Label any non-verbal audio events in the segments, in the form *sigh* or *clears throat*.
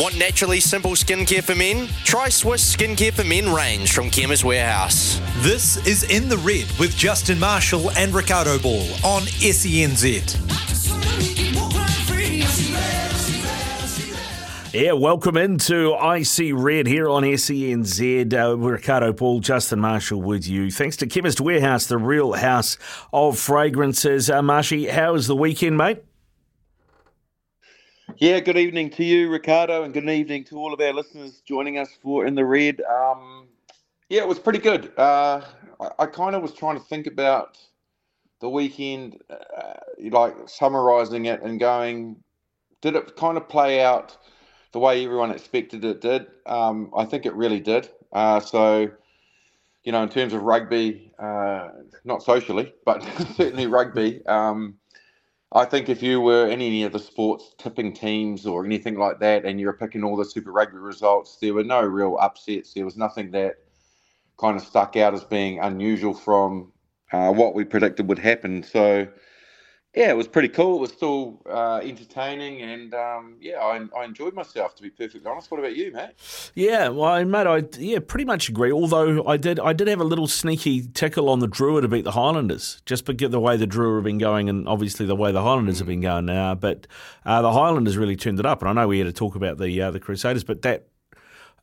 Want naturally simple skincare for men? Try Swiss Skincare for Men range from Chemist Warehouse. This is In the Red with Justin Marshall and Riccardo Ball on SENZ. Yeah, welcome into IC Red here on SENZ. Uh, Riccardo Ball, Justin Marshall with you. Thanks to Chemist Warehouse, the real house of fragrances. Uh, Marshy, how was the weekend, mate? Yeah, good evening to you, Riccardo, and good evening to all of our listeners joining us for In the Red. Um, yeah, it was pretty good. Uh, I, I kind of was trying to think about the weekend, uh, like summarizing it and going, did it kind of play out the way everyone expected it did? Um, I think it really did. Uh, so, you know, in terms of rugby, uh, not socially, but *laughs* certainly rugby. Um, I think if you were in any of the sports tipping teams or anything like that, and you were picking all the Super Rugby results, there were no real upsets. There was nothing that kind of stuck out as being unusual from uh, what we predicted would happen. So, yeah, it was pretty cool. It was still uh, entertaining, and um, yeah, I, I, enjoyed myself. To be perfectly honest, what about you, mate? Yeah, well, mate, I yeah pretty much agree. Although I did, I did have a little sneaky tickle on the Drua to beat the Highlanders, just because the way the Drua have been going, and obviously the way the Highlanders mm. have been going now. But uh, the Highlanders really turned it up, and I know we had to talk about the uh, the Crusaders, but that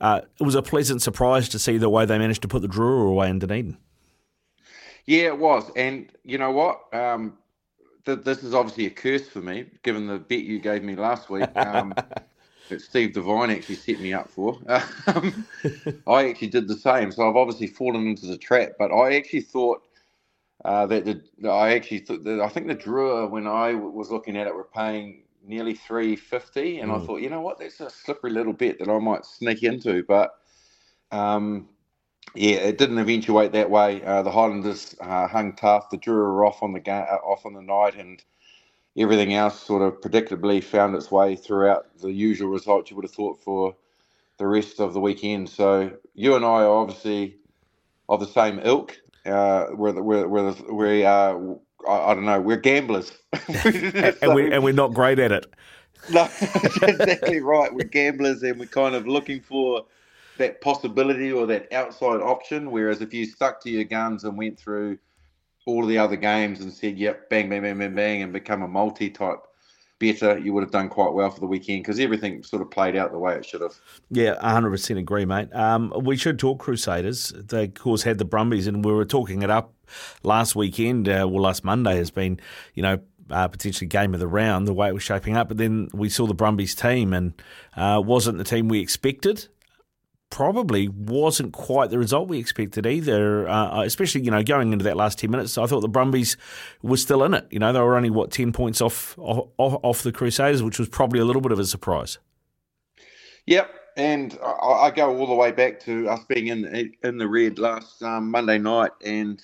uh, it was a pleasant surprise to see the way they managed to put the Drua away in Dunedin. Yeah, it was, and you know what? Um, th- this is obviously a curse for me, given the bet you gave me last week. Um, *laughs* that Steve Devine actually set me up for. *laughs* Um, I actually did the same, so I've obviously fallen into the trap. But I actually thought uh, that the I actually thought that I think the Drua when I was looking at it were paying nearly three fifty, and mm. I thought, you know what, that's a slippery little bet that I might sneak into. But um, yeah, it didn't eventuate that way. Uh, the Highlanders uh, hung tough. The Drua were off on the ga- uh, off on the night, and everything else sort of predictably found its way throughout the usual results you would have thought for the rest of the weekend. So you and I are obviously of the same ilk. Uh, we're, we're, we're, we are, I, I don't know, we're gamblers. *laughs* and, so, we, and we're not great at it. *laughs* No, *laughs* exactly right. We're gamblers and we're kind of looking for that possibility or that outside option. Whereas if you stuck to your guns and went through all of the other games and said, yep, bang, bang, bang, bang, bang, and become a multi type better, you would have done quite well for the weekend because everything sort of played out the way it should have. Yeah, 100% agree, mate. Um, we should talk Crusaders. They, of course, had the Brumbies, and we were talking it up last weekend. Uh, well, last Monday has been, you know, uh, potentially game of the round, the way it was shaping up. But then we saw the Brumbies team, and uh, wasn't the team we expected probably wasn't quite the result we expected either. Uh, especially, you know, going into that last ten minutes, I thought the Brumbies were still in it. You know, they were only what ten points off off, off the Crusaders, which was probably a little bit of a surprise. Yep, and I, I go all the way back to us being in in the red last um, Monday night, and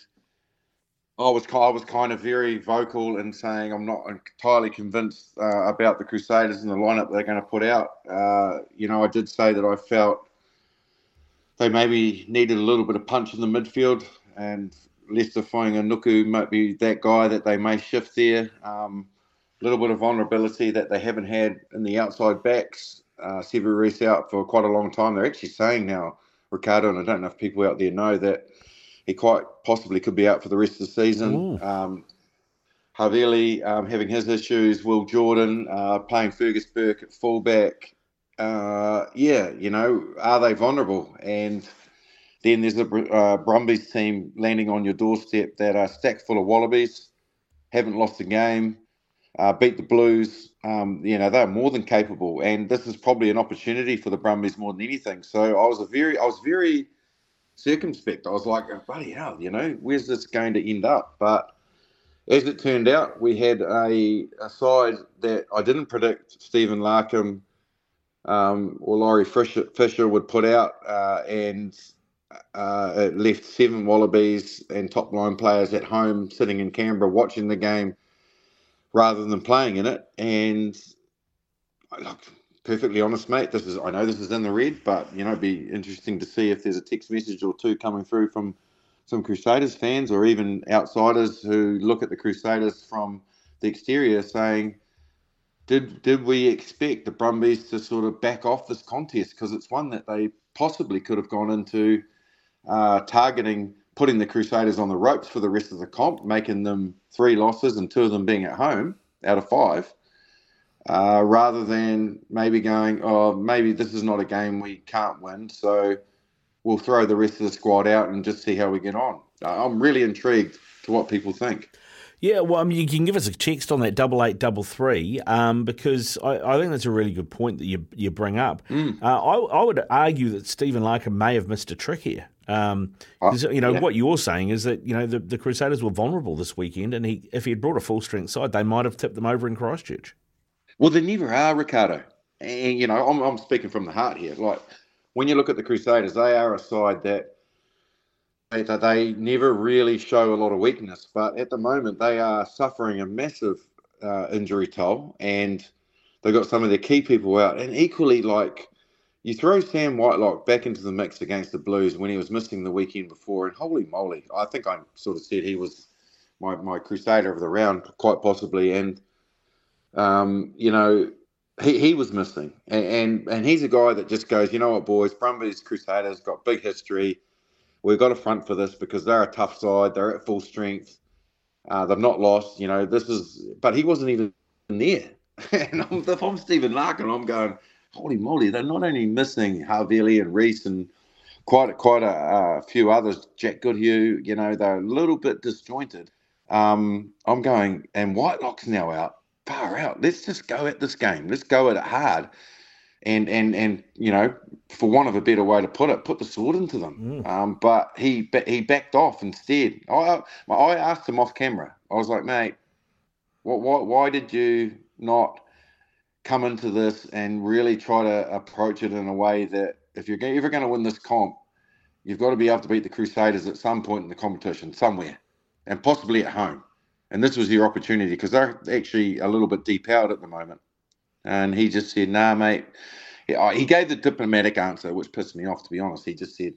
I was I was kind of very vocal in saying I'm not entirely convinced uh, about the Crusaders and the lineup they're going to put out. Uh, you know, I did say that I felt they maybe needed a little bit of punch in the midfield, and Leicester Fainga'anuku might be that guy that they may shift there. Um, a little bit of vulnerability that they haven't had in the outside backs. Uh, Sevu out for quite a long time. They're actually saying now, Riccardo, and I don't know if people out there know that he quite possibly could be out for the rest of the season. Um, Havili um, having his issues, Will Jordan uh, playing Fergus Burke at fullback uh, yeah, you know, are they vulnerable? And then there's a uh, Brumbies team landing on your doorstep that are stacked full of wallabies, haven't lost a game, uh, beat the Blues. Um, you know, they're more than capable, and this is probably an opportunity for the Brumbies more than anything. So I was a very, I was very circumspect. I was like, bloody hell, you know, where's this going to end up? But as it turned out, we had a, a side that I didn't predict Stephen Larkham um, or Laurie Fisher, Fisher would put out, uh, and uh, it left seven Wallabies and top line players at home sitting in Canberra watching the game rather than playing in it. And I look, perfectly honest, mate, this is I know this is in the red, but you know, it'd be interesting to see if there's a text message or two coming through from some Crusaders fans or even outsiders who look at the Crusaders from the exterior saying, did did we expect the Brumbies to sort of back off this contest because it's one that they possibly could have gone into uh, targeting putting the Crusaders on the ropes for the rest of the comp, making them three losses and two of them being at home out of five, uh, rather than maybe going, oh, maybe this is not a game we can't win, so we'll throw the rest of the squad out and just see how we get on. I'm really intrigued to what people think. Yeah, well, I mean, you can give us a text on that double eight double three um, because I, I, think that's a really good point that you you bring up. Mm. Uh, I, I, would argue that Stephen Larkham may have missed a trick here. Um, uh, you know yeah. what you're saying is that you know the, the Crusaders were vulnerable this weekend, and he if he had brought a full strength side, they might have tipped them over in Christchurch. Well, they never are, Riccardo. And you know, I'm, I'm speaking from the heart here. Like when you look at the Crusaders, they are a side that that they never really show a lot of weakness, but at the moment they are suffering a massive uh, injury toll, and they've got some of their key people out. And equally, like you throw Sam Whitelock back into the mix against the Blues when he was missing the weekend before, and holy moly, I think I sort of said he was my, my crusader of the round, quite possibly. And um, you know, he, he was missing, and, and, and he's a guy that just goes, you know what, boys, Brumbies Crusaders got big history we've got a front for this because they're a tough side. They're at full strength. Uh, they've not lost. You know, this is, but he wasn't even there. *laughs* and I'm, if I'm Stephen Larkham, I'm going, holy moly, they're not only missing Havili and Reese and quite quite a, a, few others, Jack Goodhue. You know, they're a little bit disjointed. Um, I'm going, and Whitelock's now out. Far out. Let's just go at this game. Let's go at it hard and and and you know, for want of a better way to put it, put the sword into them. Mm. Um, but he he backed off instead. I I asked him off camera. I was like, mate, what why why did you not come into this and really try to approach it in a way that if you're ever going to win this comp, you've got to be able to beat the Crusaders at some point in the competition somewhere, and possibly at home. And this was your opportunity because they're actually a little bit depowered at the moment. And he just said, nah, mate. He gave the diplomatic answer, which pissed me off, to be honest. He just said,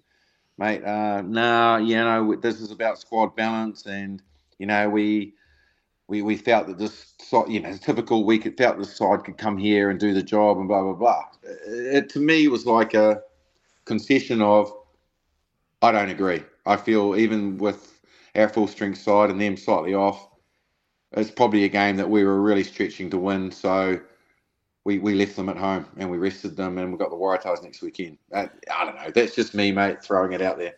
mate, uh, nah, you know, this is about squad balance. And, you know, we we, we felt that this, you know, typical week, it felt this side could come here and do the job and blah, blah, blah. It, to me, was like a concession of, I don't agree. I feel even with our full strength side and them slightly off, it's probably a game that we were really stretching to win. So, we, we left them at home and we rested them and we got the Waratahs next weekend. Uh, I don't know. That's just me, mate, throwing it out there.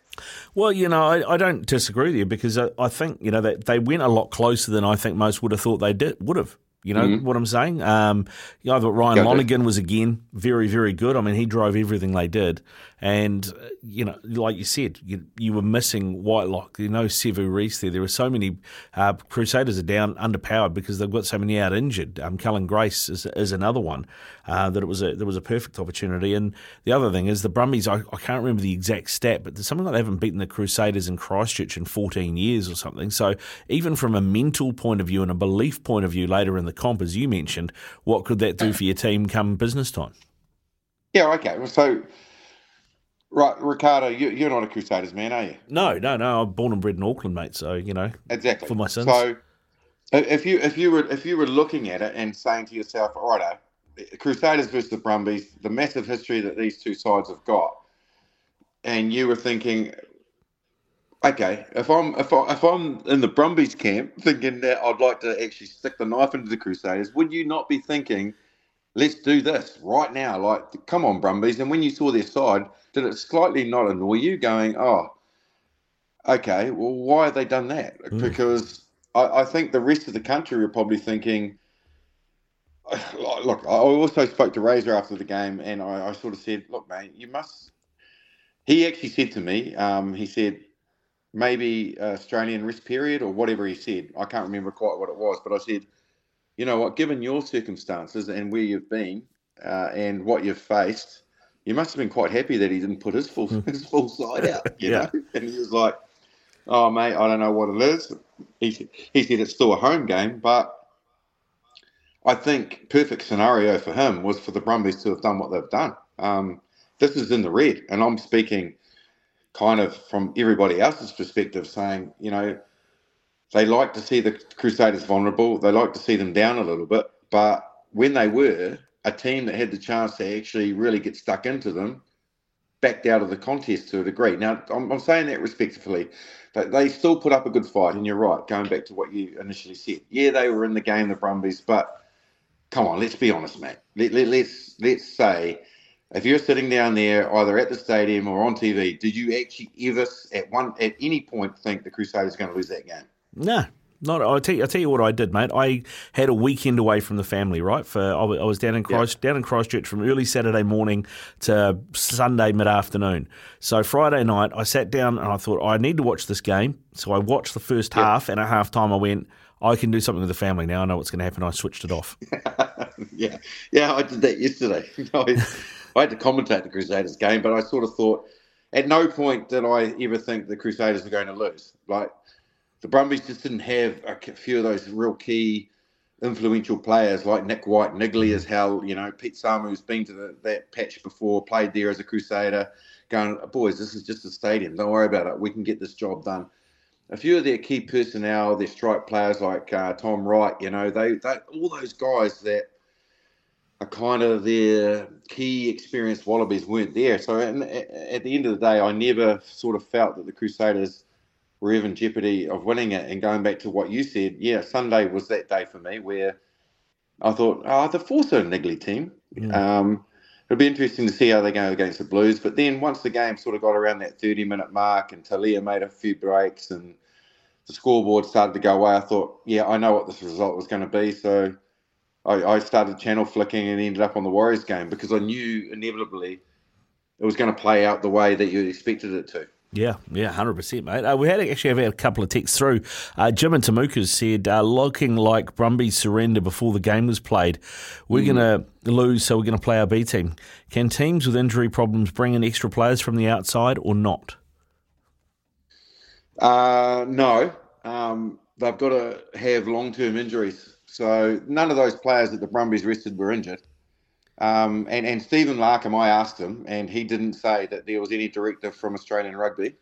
Well, you know, I, I don't disagree with you because I, I think, you know, that they went a lot closer than I think most would have thought they did would have. You know mm-hmm. what I'm saying? Um, you know, I thought Ryan Go Lonergan was again very, very good. I mean, he drove everything they did, and you know, like you said, you, you were missing Whitelock. You know, Sevu Reece there. There were so many uh, Crusaders are down underpowered because they've got so many out injured. Um, Cullen Grace is, is another one uh, that it was a there was a perfect opportunity. And the other thing is the Brumbies. I, I can't remember the exact stat, but there's something like they haven't beaten the Crusaders in Christchurch in 14 years or something. So even from a mental point of view and a belief point of view, later in the comp, as you mentioned, what could that do for your team come business time? Yeah, okay. So, right, Riccardo, you, are not a Crusaders man, are you? No, no, no. I'm born and bred in Auckland, mate. So you know, exactly for my sins. So, if you if you were if you were looking at it and saying to yourself, all right, uh, Crusaders versus the Brumbies, the massive history that these two sides have got, and you were thinking, okay, if I'm if, I, if I'm in the Brumbies camp thinking that I'd like to actually stick the knife into the Crusaders, would you not be thinking, let's do this right now? Like, come on, Brumbies. And when you saw their side, did it slightly not annoy you, going, oh, okay, well, why have they done that? Mm. Because I, I think the rest of the country were probably thinking. *sighs* Look, I also spoke to Razor after the game, and I, I sort of said, "Look, mate, you must." He actually said to me, um, he said, maybe Australian risk period or whatever he said. I can't remember quite what it was, but I said, you know what, given your circumstances and where you've been uh, and what you've faced, you must have been quite happy that he didn't put his full his full side out, *laughs* you Yeah. know. And he was like, "Oh, mate, I don't know what it is." He said- he said it's still a home game, but I think perfect scenario for him was for the Brumbies to have done what they've done. Um, this is in the red, and I'm speaking kind of from everybody else's perspective, saying, you know, they like to see the Crusaders vulnerable. They like to see them down a little bit, but when they were a team that had the chance to actually really get stuck into them, backed out of the contest to a degree. Now, I'm, I'm saying that respectfully. But they still put up a good fight, and you're right. Going back to what you initially said, yeah, they were in the game, the Brumbies, but come on, let's be honest, mate. Let, let, let's let's say if you're sitting down there, either at the stadium or on TV, did you actually ever at one at any point think the Crusaders are going to lose that game? No, not. I'll tell you. I'll tell you what I did, mate. I had a weekend away from the family. Right, for I was down in Christ, down in Christchurch from early Saturday morning to Sunday mid afternoon. So Friday night, I sat down and I thought I need to watch this game. So I watched the first half, and at half time, I went. I can do something with the family now. I know what's going to happen. I switched it off. *laughs* yeah, yeah, I did that yesterday. *laughs* I, I had to commentate the Crusaders game, but I sort of thought at no point did I ever think the Crusaders were going to lose. Like the Brumbies just didn't have a few of those real key influential players like Nick White, Niggly as hell. You know, Pete Samu's been to the, that patch before, played there as a Crusader. Going, boys, this is just a stadium. Don't worry about it. We can get this job done a few of their key personnel, their strike players like uh, Tom Wright, you know, they, they all those guys that are kind of their key experienced Wallabies weren't there. So at, at the end of the day, I never sort of felt that the Crusaders were even jeopardy of winning it. And going back to what you said, yeah, Sunday was that day for me where I thought, oh, the Force are a niggly team. Um, it'll be interesting to see how they go against the Blues. But then once the game sort of got around that 30 minute mark and Tele'a made a few breaks and the scoreboard started to go away, I thought, yeah, I know what this result was going to be. So I, I started channel flicking and ended up on the Warriors game because I knew inevitably it was going to play out the way that you expected it to. Yeah, yeah, hundred percent, mate. Uh, we had actually have had a couple of texts through. Uh, Jim and Tamuka said, uh, looking like Brumbies surrender before the game was played. We're going to lose, so we're going to play our B team. Can teams with injury problems bring in extra players from the outside or not? Uh, no, um, they've got to have long term injuries. So none of those players that the Brumbies rested were injured. Um, and, and Stephen Larkham, I asked him, and he didn't say that there was any directive from Australian rugby.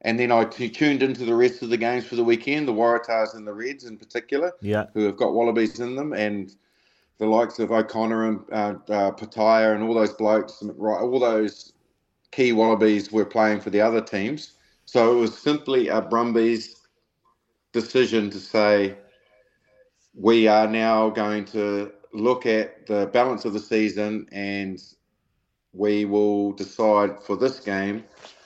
And then I t- tuned into the rest of the games for the weekend, the Waratahs and the Reds in particular, Yeah, who have got Wallabies in them, and the likes of O'Connor and uh, uh, Petaia and all those blokes, right, all those key Wallabies were playing for the other teams. So it was simply a Brumbies decision to say, we are now going to look at the balance of the season and we will decide for this game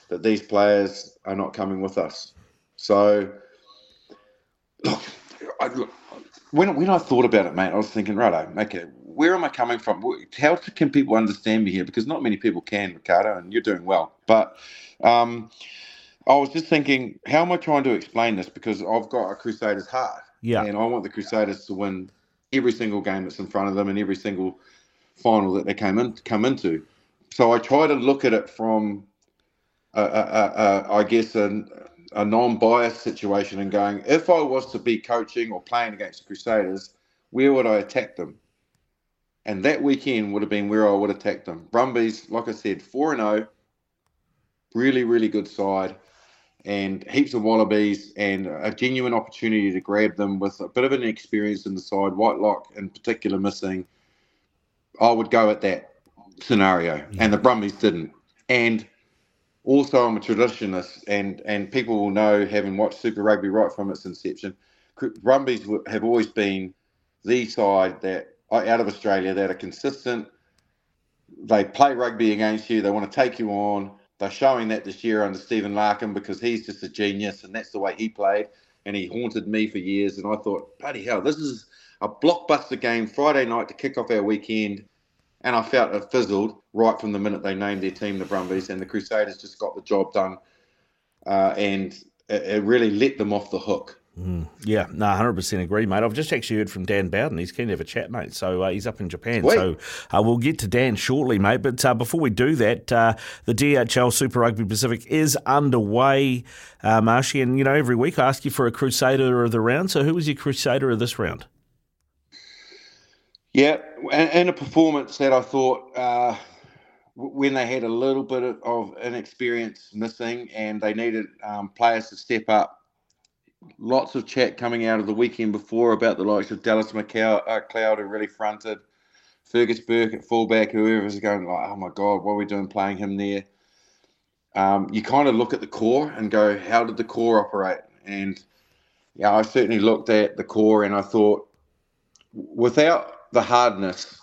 that these players are not coming with us. So, look, I, when, when I thought about it, mate, I was thinking, right, okay, where am I coming from? How can people understand me here? Because not many people can, Riccardo, and you're doing well. But um, I was just thinking, how am I trying to explain this? Because I've got a Crusaders heart. Yeah. And I want the Crusaders to win every single game that's in front of them and every single final that they came in come into. So I try to look at it from, I guess, a, non-biased situation and going, if I was to be coaching or playing against the Crusaders, where would I attack them? And that weekend would have been where I would attack them. Brumbies, like I said, four and zero, really, really good side and heaps of wallabies and a genuine opportunity to grab them with a bit of an experience in the side, Whitelock in particular missing. I would go at that scenario, and the Brumbies didn't. And also, I'm a traditionalist, and and people will know, having watched Super Rugby right from its inception, Brumbies have always been the side that uh, out of Australia that are consistent. They play rugby against you. They want to take you on they're showing that this year under Stephen Larkham because he's just a genius and that's the way he played. And he haunted me for years. And I thought, bloody hell, this is a blockbuster game Friday night to kick off our weekend. And I felt it fizzled right from the minute they named their team the Brumbies. And the Crusaders just got the job done. Uh, and it, it really let them off the hook. Mm, yeah, no, hundred percent agree, mate. I've just actually heard from Dan Bowden. He's keen to have a chat, mate. So uh, he's up in Japan. Sweet. So uh, we'll get to Dan shortly, mate. But uh, before we do that, uh, the DHL Super Rugby Pacific is underway, uh, Marshy. And you know, every week I ask you for a Crusader of the round. So who was your Crusader of this round? Yeah, and, and a performance that I thought uh, when they had a little bit of, of inexperience missing and they needed um, players to step up lots of chat coming out of the weekend before about the likes of Dallas McLeod, uh, Cloud, who really fronted Fergus Burke at fullback, whoever was going like, oh my god, what are we doing playing him there? Um, you kind of look at the core and go, how did the core operate? And yeah, I certainly looked at the core and I thought, without the hardness,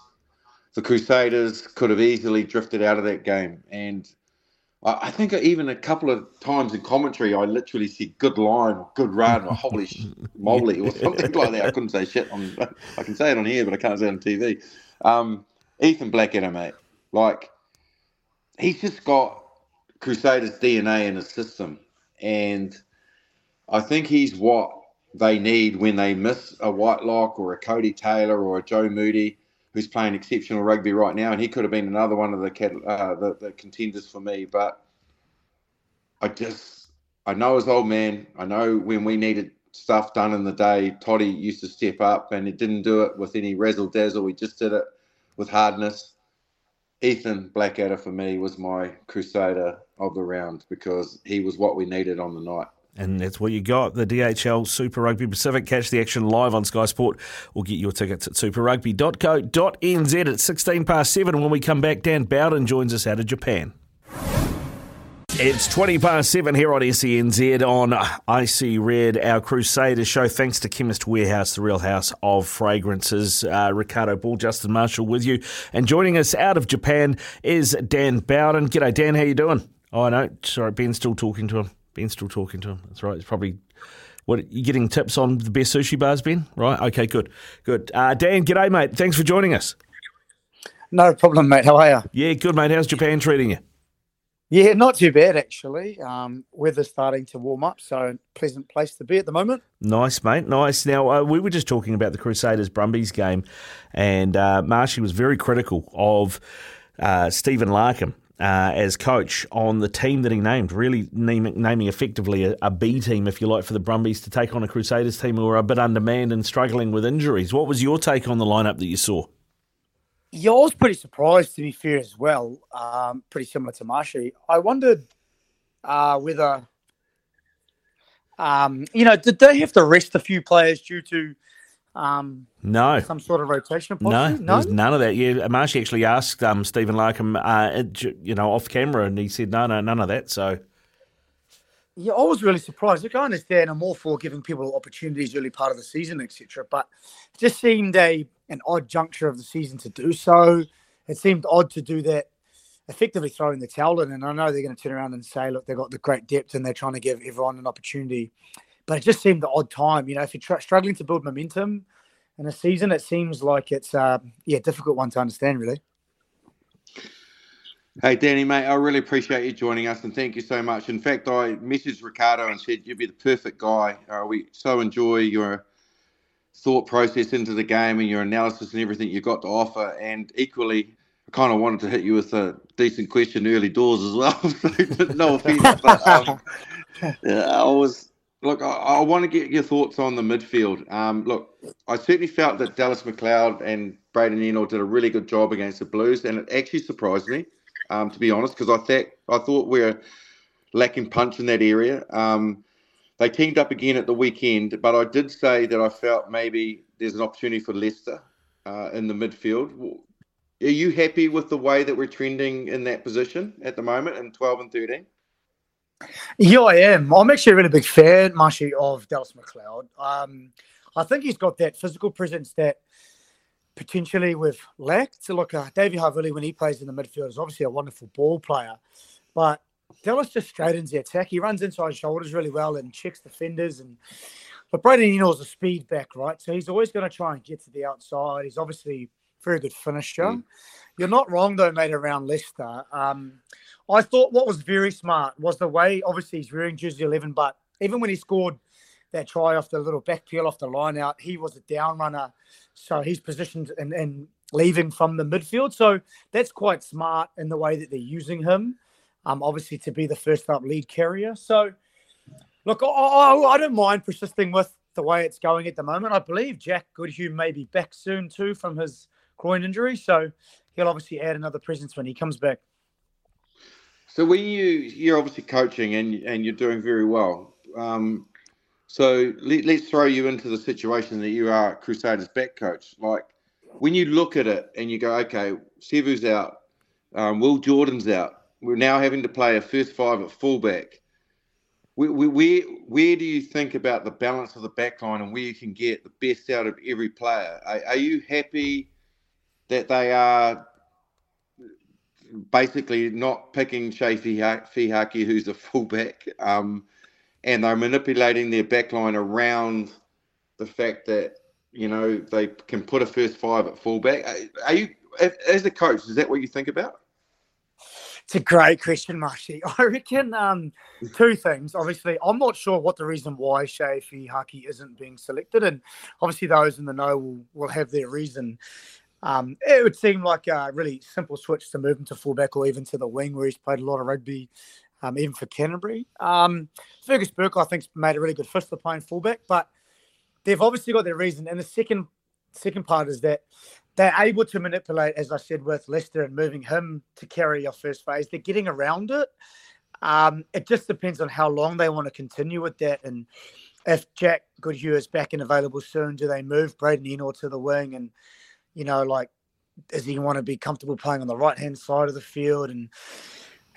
the Crusaders could have easily drifted out of that game. And I, think even a couple of times in commentary, I literally said "good line" or "good run" or "holy *laughs* moly" or something like that. I couldn't say shit on. I can say it on here, but I can't say it on TV. Um, Ethan Blackadder, mate, like he's just got Crusaders DNA in his system, and I think he's what they need when they miss a Whitelock or a Codie Taylor or a Joe Moody who's playing exceptional rugby right now, and he could have been another one of the uh, the, the contenders for me. But I just I know his old man. I know when we needed stuff done in the day, Toddy used to step up, and he didn't do it with any razzle dazzle. He just did it with hardness. Ethan Blackadder for me was my crusader of the round because he was what we needed on the night. And that's what you got. The DHL Super Rugby Pacific. Catch the action live on Sky Sport or get your tickets at superrugby.co.nz at 16 past 7. When we come back, Dan Bowden joins us out of Japan. It's 20 past 7 here on SENZ on Icy Red, our Crusaders show. Thanks to Chemist Warehouse, the real house of fragrances. Uh, Riccardo Ball, Justin Marshall with you. And joining us out of Japan is Dan Bowden. G'day, Dan. How you doing? Oh, I know. Sorry, Ben's still talking to him. Ben's still talking to him. That's right. It's probably what you getting tips on the best sushi bars, Ben? Right. Okay. Good. Good. Uh, Dan, g'day, mate. Thanks for joining us. No problem, mate. How are you? Yeah, good, mate. How's Japan treating you? Yeah, not too bad actually. Um, weather's starting to warm up, so pleasant place to be at the moment. Nice, mate. Nice. Now uh, we were just talking about the Crusaders Brumbies game, and uh, Marshy was very critical of uh, Stephen Larkham uh, as coach on the team that he named, really naming, naming effectively a, a B team, if you like, for the Brumbies to take on a Crusaders team who are a bit undermanned and struggling with injuries. What was your take on the lineup that you saw? Yeah, I was pretty surprised, to be fair, as well. Um, pretty similar to Marshy. I wondered uh, whether, um, you know, did they have to rest a few players due to um, no. Some sort of rotation policy? No, no? there's none of that. Yeah, Marshy actually asked um, Stephen Larkham, uh, you know, off camera, and he said, no, no, none of that. So. Yeah, I was really surprised. Look, I understand I'm all for giving people opportunities early part of the season, etc. But it just seemed a an odd juncture of the season to do so. It seemed odd to do that, effectively throwing the towel in. And I know they're going to turn around and say, look, they've got the great depth and they're trying to give everyone an opportunity but it just seemed the odd time. You know, if you're tr- struggling to build momentum in a season, it seems like it's uh, yeah difficult one to understand really. Hey Danny, mate, I really appreciate you joining us and thank you so much. In fact, I messaged Riccardo and said you'd be the perfect guy. Uh, we so enjoy your thought process into the game and your analysis and everything you've got to offer. And equally, I kind of wanted to hit you with a decent question early doors as well. *laughs* no offense, but um, *laughs* yeah, I was Look, I, I, want to get your thoughts on the midfield. Um, look, I certainly felt that Dallas McLeod and Braydon Ennor did a really good job against the Blues, and it actually surprised me, um, to be honest, because I thought I thought we are lacking punch in that area. Um, they teamed up again at the weekend, but I did say that I felt maybe there's an opportunity for Leicester uh, in the midfield. Are you happy with the way that we're trending in that position at the moment in 12 and 13? Yeah, I am. I'm actually a really big fan, Marshy, of Dallas McLeod. Um, I think he's got that physical presence that potentially we've lacked. So look, uh, Davey Havili, when he plays in the midfield, is obviously a wonderful ball player, but Dallas just straightens the attack. He runs inside shoulders really well and checks defenders. And but Braydon Ennor's a speed back, right? So he's always going to try and get to the outside. He's obviously very good finisher. Mm. You're not wrong though, mate, around Leicester. Um, I thought what was very smart was the way, obviously, he's wearing jersey 11, but even when he scored that try off the little back peel off the line out. He was a down runner, so he's positioned and, and leaving from the midfield. So that's quite smart in the way that they're using him. Um, obviously to be the first up lead carrier. So look, I, I, I don't mind persisting with the way it's going at the moment. I believe Jack Goodhue may be back soon too from his groin injury, so he'll obviously add another presence when he comes back. So when you you're obviously coaching and and you're doing very well. Um, so let, us throw you into the situation that you are Crusaders back coach. Like when you look at it and you go, okay, Sevu's out, um, Will Jordan's out. We're now having to play a first five at fullback. Where, where, where do you think about the balance of the backline and where you can get the best out of every player? Are, are you happy that they are basically not picking Chay Fihaki, who's a fullback, um, and they're manipulating their backline around the fact that you know they can put a first five at fullback. Are you, as a coach, is that what you think about? It's a great question, Marshy. *laughs* I reckon um, two things. Obviously, I'm not sure what the reason why Chay Fihaki isn't being selected, and obviously those in the know will, will have their reason. Um, it would seem like a really simple switch to move him to fullback or even to the wing where he's played a lot of rugby, um, even for Canterbury. Um, Fergus Burke, I think, made a really good fist for playing fullback, but they've obviously got their reason. And the second second part is that they're able to manipulate, as I said, with Leicester and moving him to carry your first phase. They're getting around it. Um, it just depends on how long they want to continue with that. And if Jack Goodhue is back and available soon, do they move Braydon Ennor to the wing and you know, like, does he want to be comfortable playing on the right hand side of the field? And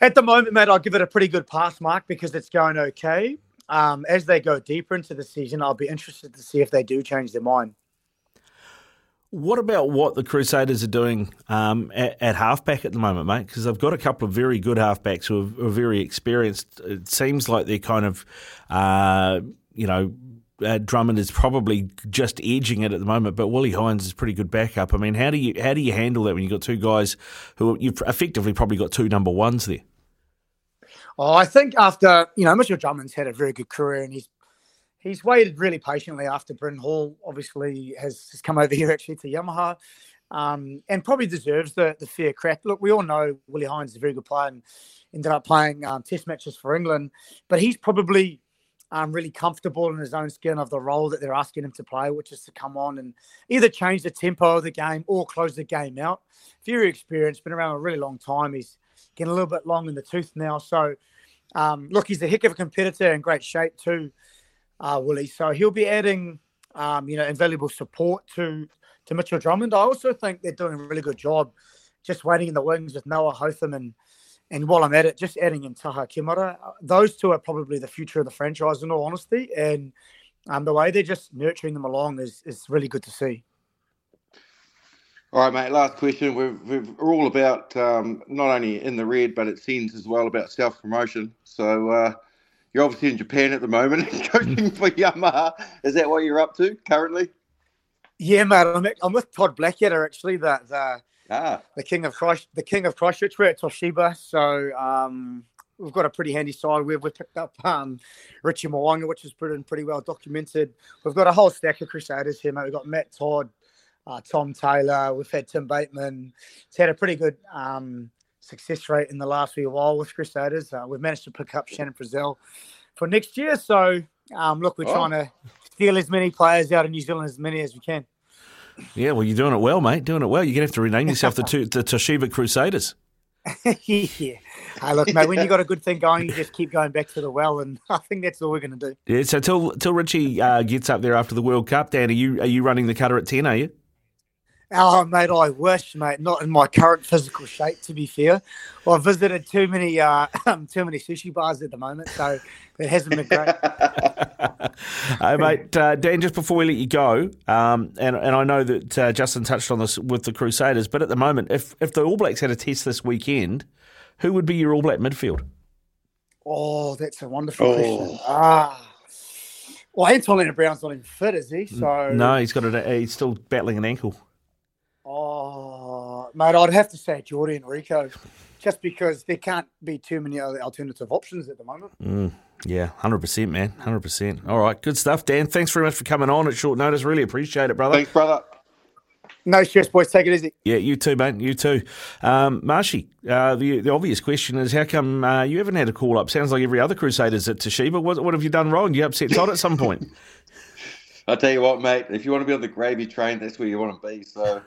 at the moment, mate, I'll give it a pretty good pass mark because it's going okay. Um, as they go deeper into the season, I'll be interested to see if they do change their mind. What about what the Crusaders are doing um, at, at, halfback at the moment, mate? Because they've got a couple of very good halfbacks who are, are very experienced. It seems like they're kind of, uh, you know, uh, Drummond is probably just edging it at the moment, but Willi Heinz is pretty good backup. I mean, how do you how do you handle that when you've got two guys who you've effectively probably got two number ones there? Oh, I think after you know Mitchell Drummond's had a very good career and he's he's waited really patiently after Bryn Hall obviously has, has come over here actually to Yamaha. Um, and probably deserves the, the fair crack. Look, we all know Willi Heinz is a very good player and ended up playing um, test matches for England, but he's probably um, really comfortable in his own skin of the role that they're asking him to play, which is to come on and either change the tempo of the game or close the game out. Very experienced, been around a really long time. He's getting a little bit long in the tooth now. So, um, look, he's a heck of a competitor in great shape too, uh, Willi. So he'll be adding, um, you know, invaluable support to to Mitchell Drummond. I also think they're doing a really good job just waiting in the wings with Noah Hotham and and while I'm at it, just adding in Taha Kemara, those two are probably the future of the franchise, in all honesty. And um, the way they're just nurturing them along is, is really good to see. All right, mate. Last question. We're, we're all about um, not only in the red, but it seems as well about self promotion. So uh, you're obviously in Japan at the moment, *laughs* coaching for Yamaha. Is that what you're up to currently? Yeah, mate. I'm, I'm with Todd Blackadder actually. That the Ah. The king of Christ, the king of Christchurch. We're at Toshiba, so um, we've got a pretty handy side. We've, we've picked up um, Richie Mo'unga, which is pretty, pretty well documented. We've got a whole stack of Crusaders here, mate. We've got Matt Todd, uh, Tom Taylor. We've had Tim Bateman. It's had a pretty good um, success rate in the last few while with Crusaders. Uh, we've managed to pick up Shannon Frizzell for next year. So, um, look, we're oh. trying to steal as many players out of New Zealand as many as we can. Yeah, well, you're doing it well, mate. Doing it well. You're going to have to rename yourself the, the Toshiba Crusaders. *laughs* yeah. Hey, look, mate, when you have got a good thing going, you just keep going back to the well, and *laughs* I think that's all we're going to do. Yeah, so till till Richie uh, gets up there after the World Cup, Dan, are you are you running the cutter at 10, are you? Oh, mate, I wish, mate. Not in my current physical shape, to be fair. Well, I've visited too many, uh, *clears throat* too many sushi bars at the moment, so it hasn't been great. *laughs* hey, mate, uh, Dan. Just before we let you go, um, and and I know that uh, Justin touched on this with the Crusaders, but at the moment, if if the All Blacks had a test this weekend, who would be your All Black midfield? Oh, that's a wonderful oh. question. Ah. Well, Anton Lienert-Brown's not even fit, is he? So no, he's got a, he's still battling an ankle. Oh, mate, I'd have to say Jordie and Rieko, just because there can't be too many other alternative options at the moment. Mm. Yeah, hundred percent, man, hundred percent. All right, good stuff, Dan. Thanks very much for coming on at short notice. Really appreciate it, brother. Thanks, brother. No stress, boys. Take it easy. Yeah, you too, mate. You too. Um, Marshy, uh, the the obvious question is how come uh, you haven't had a call up? Sounds like every other Crusaders at Toshiba. What, what have you done wrong? You upset Todd at some point? *laughs* I tell you what, mate. If you want to be on the gravy train, that's where you want to be. So,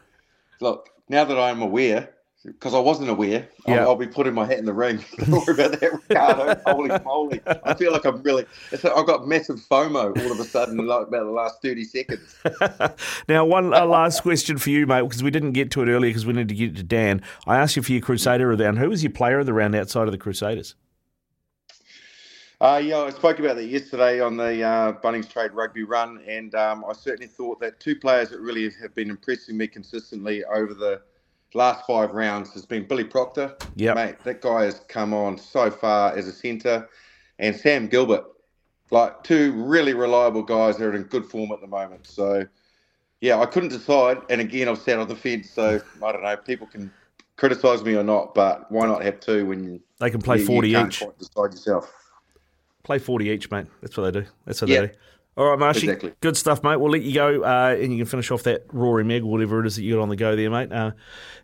look, now that I'm aware, because I wasn't aware, Yeah. I'll, I'll be putting my hat in the ring. *laughs* Don't worry about that, Riccardo. Holy moly! I feel like I'm really. It's, I've got massive FOMO all of a sudden, like about the last thirty seconds. *laughs* now, one uh, last question for you, mate, because we didn't get to it earlier because we need to get to Dan. I asked you for your Crusader of the round. Who was your player of the round outside of the Crusaders? Uh, yeah, I spoke about that yesterday on the uh, Bunnings Trade Rugby Run, and um, I certainly thought that two players that really have been impressing me consistently over the last five rounds has been Billy Proctor. Yep. Mate, that guy has come on so far as a centre, and Sam Gilbert. Like two really reliable guys that are in good form at the moment. So, yeah, I couldn't decide. And again, I've sat on the fence, so I don't know. People can criticise me or not, but why not have two when you, They can play you, 40 you can't each. quite decide yourself? Play 40 each, mate. That's what they do. That's what Yeah. they do. All right, Marshy. Exactly. Good stuff, mate. We'll let you go uh, and you can finish off that Rory Meg whatever it is that you got on the go there, mate. Uh,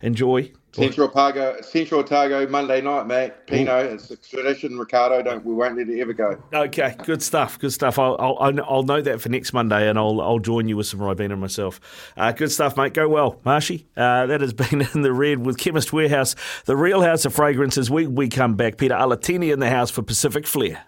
enjoy. Central Otago, Central Otago, Monday night, mate. Pinot, it's a tradition. Riccardo, don't we won't let it ever go. Okay, good stuff. Good stuff. I'll, I'll, I'll note that for next Monday, and I'll I'll join you with some Ribena myself. Uh, good stuff, mate. Go well, Marshy. Uh, that has *laughs* been in the red with Chemist Warehouse, the real house of fragrances. We we come back. Peter Alatini in the house for Pacific Flair.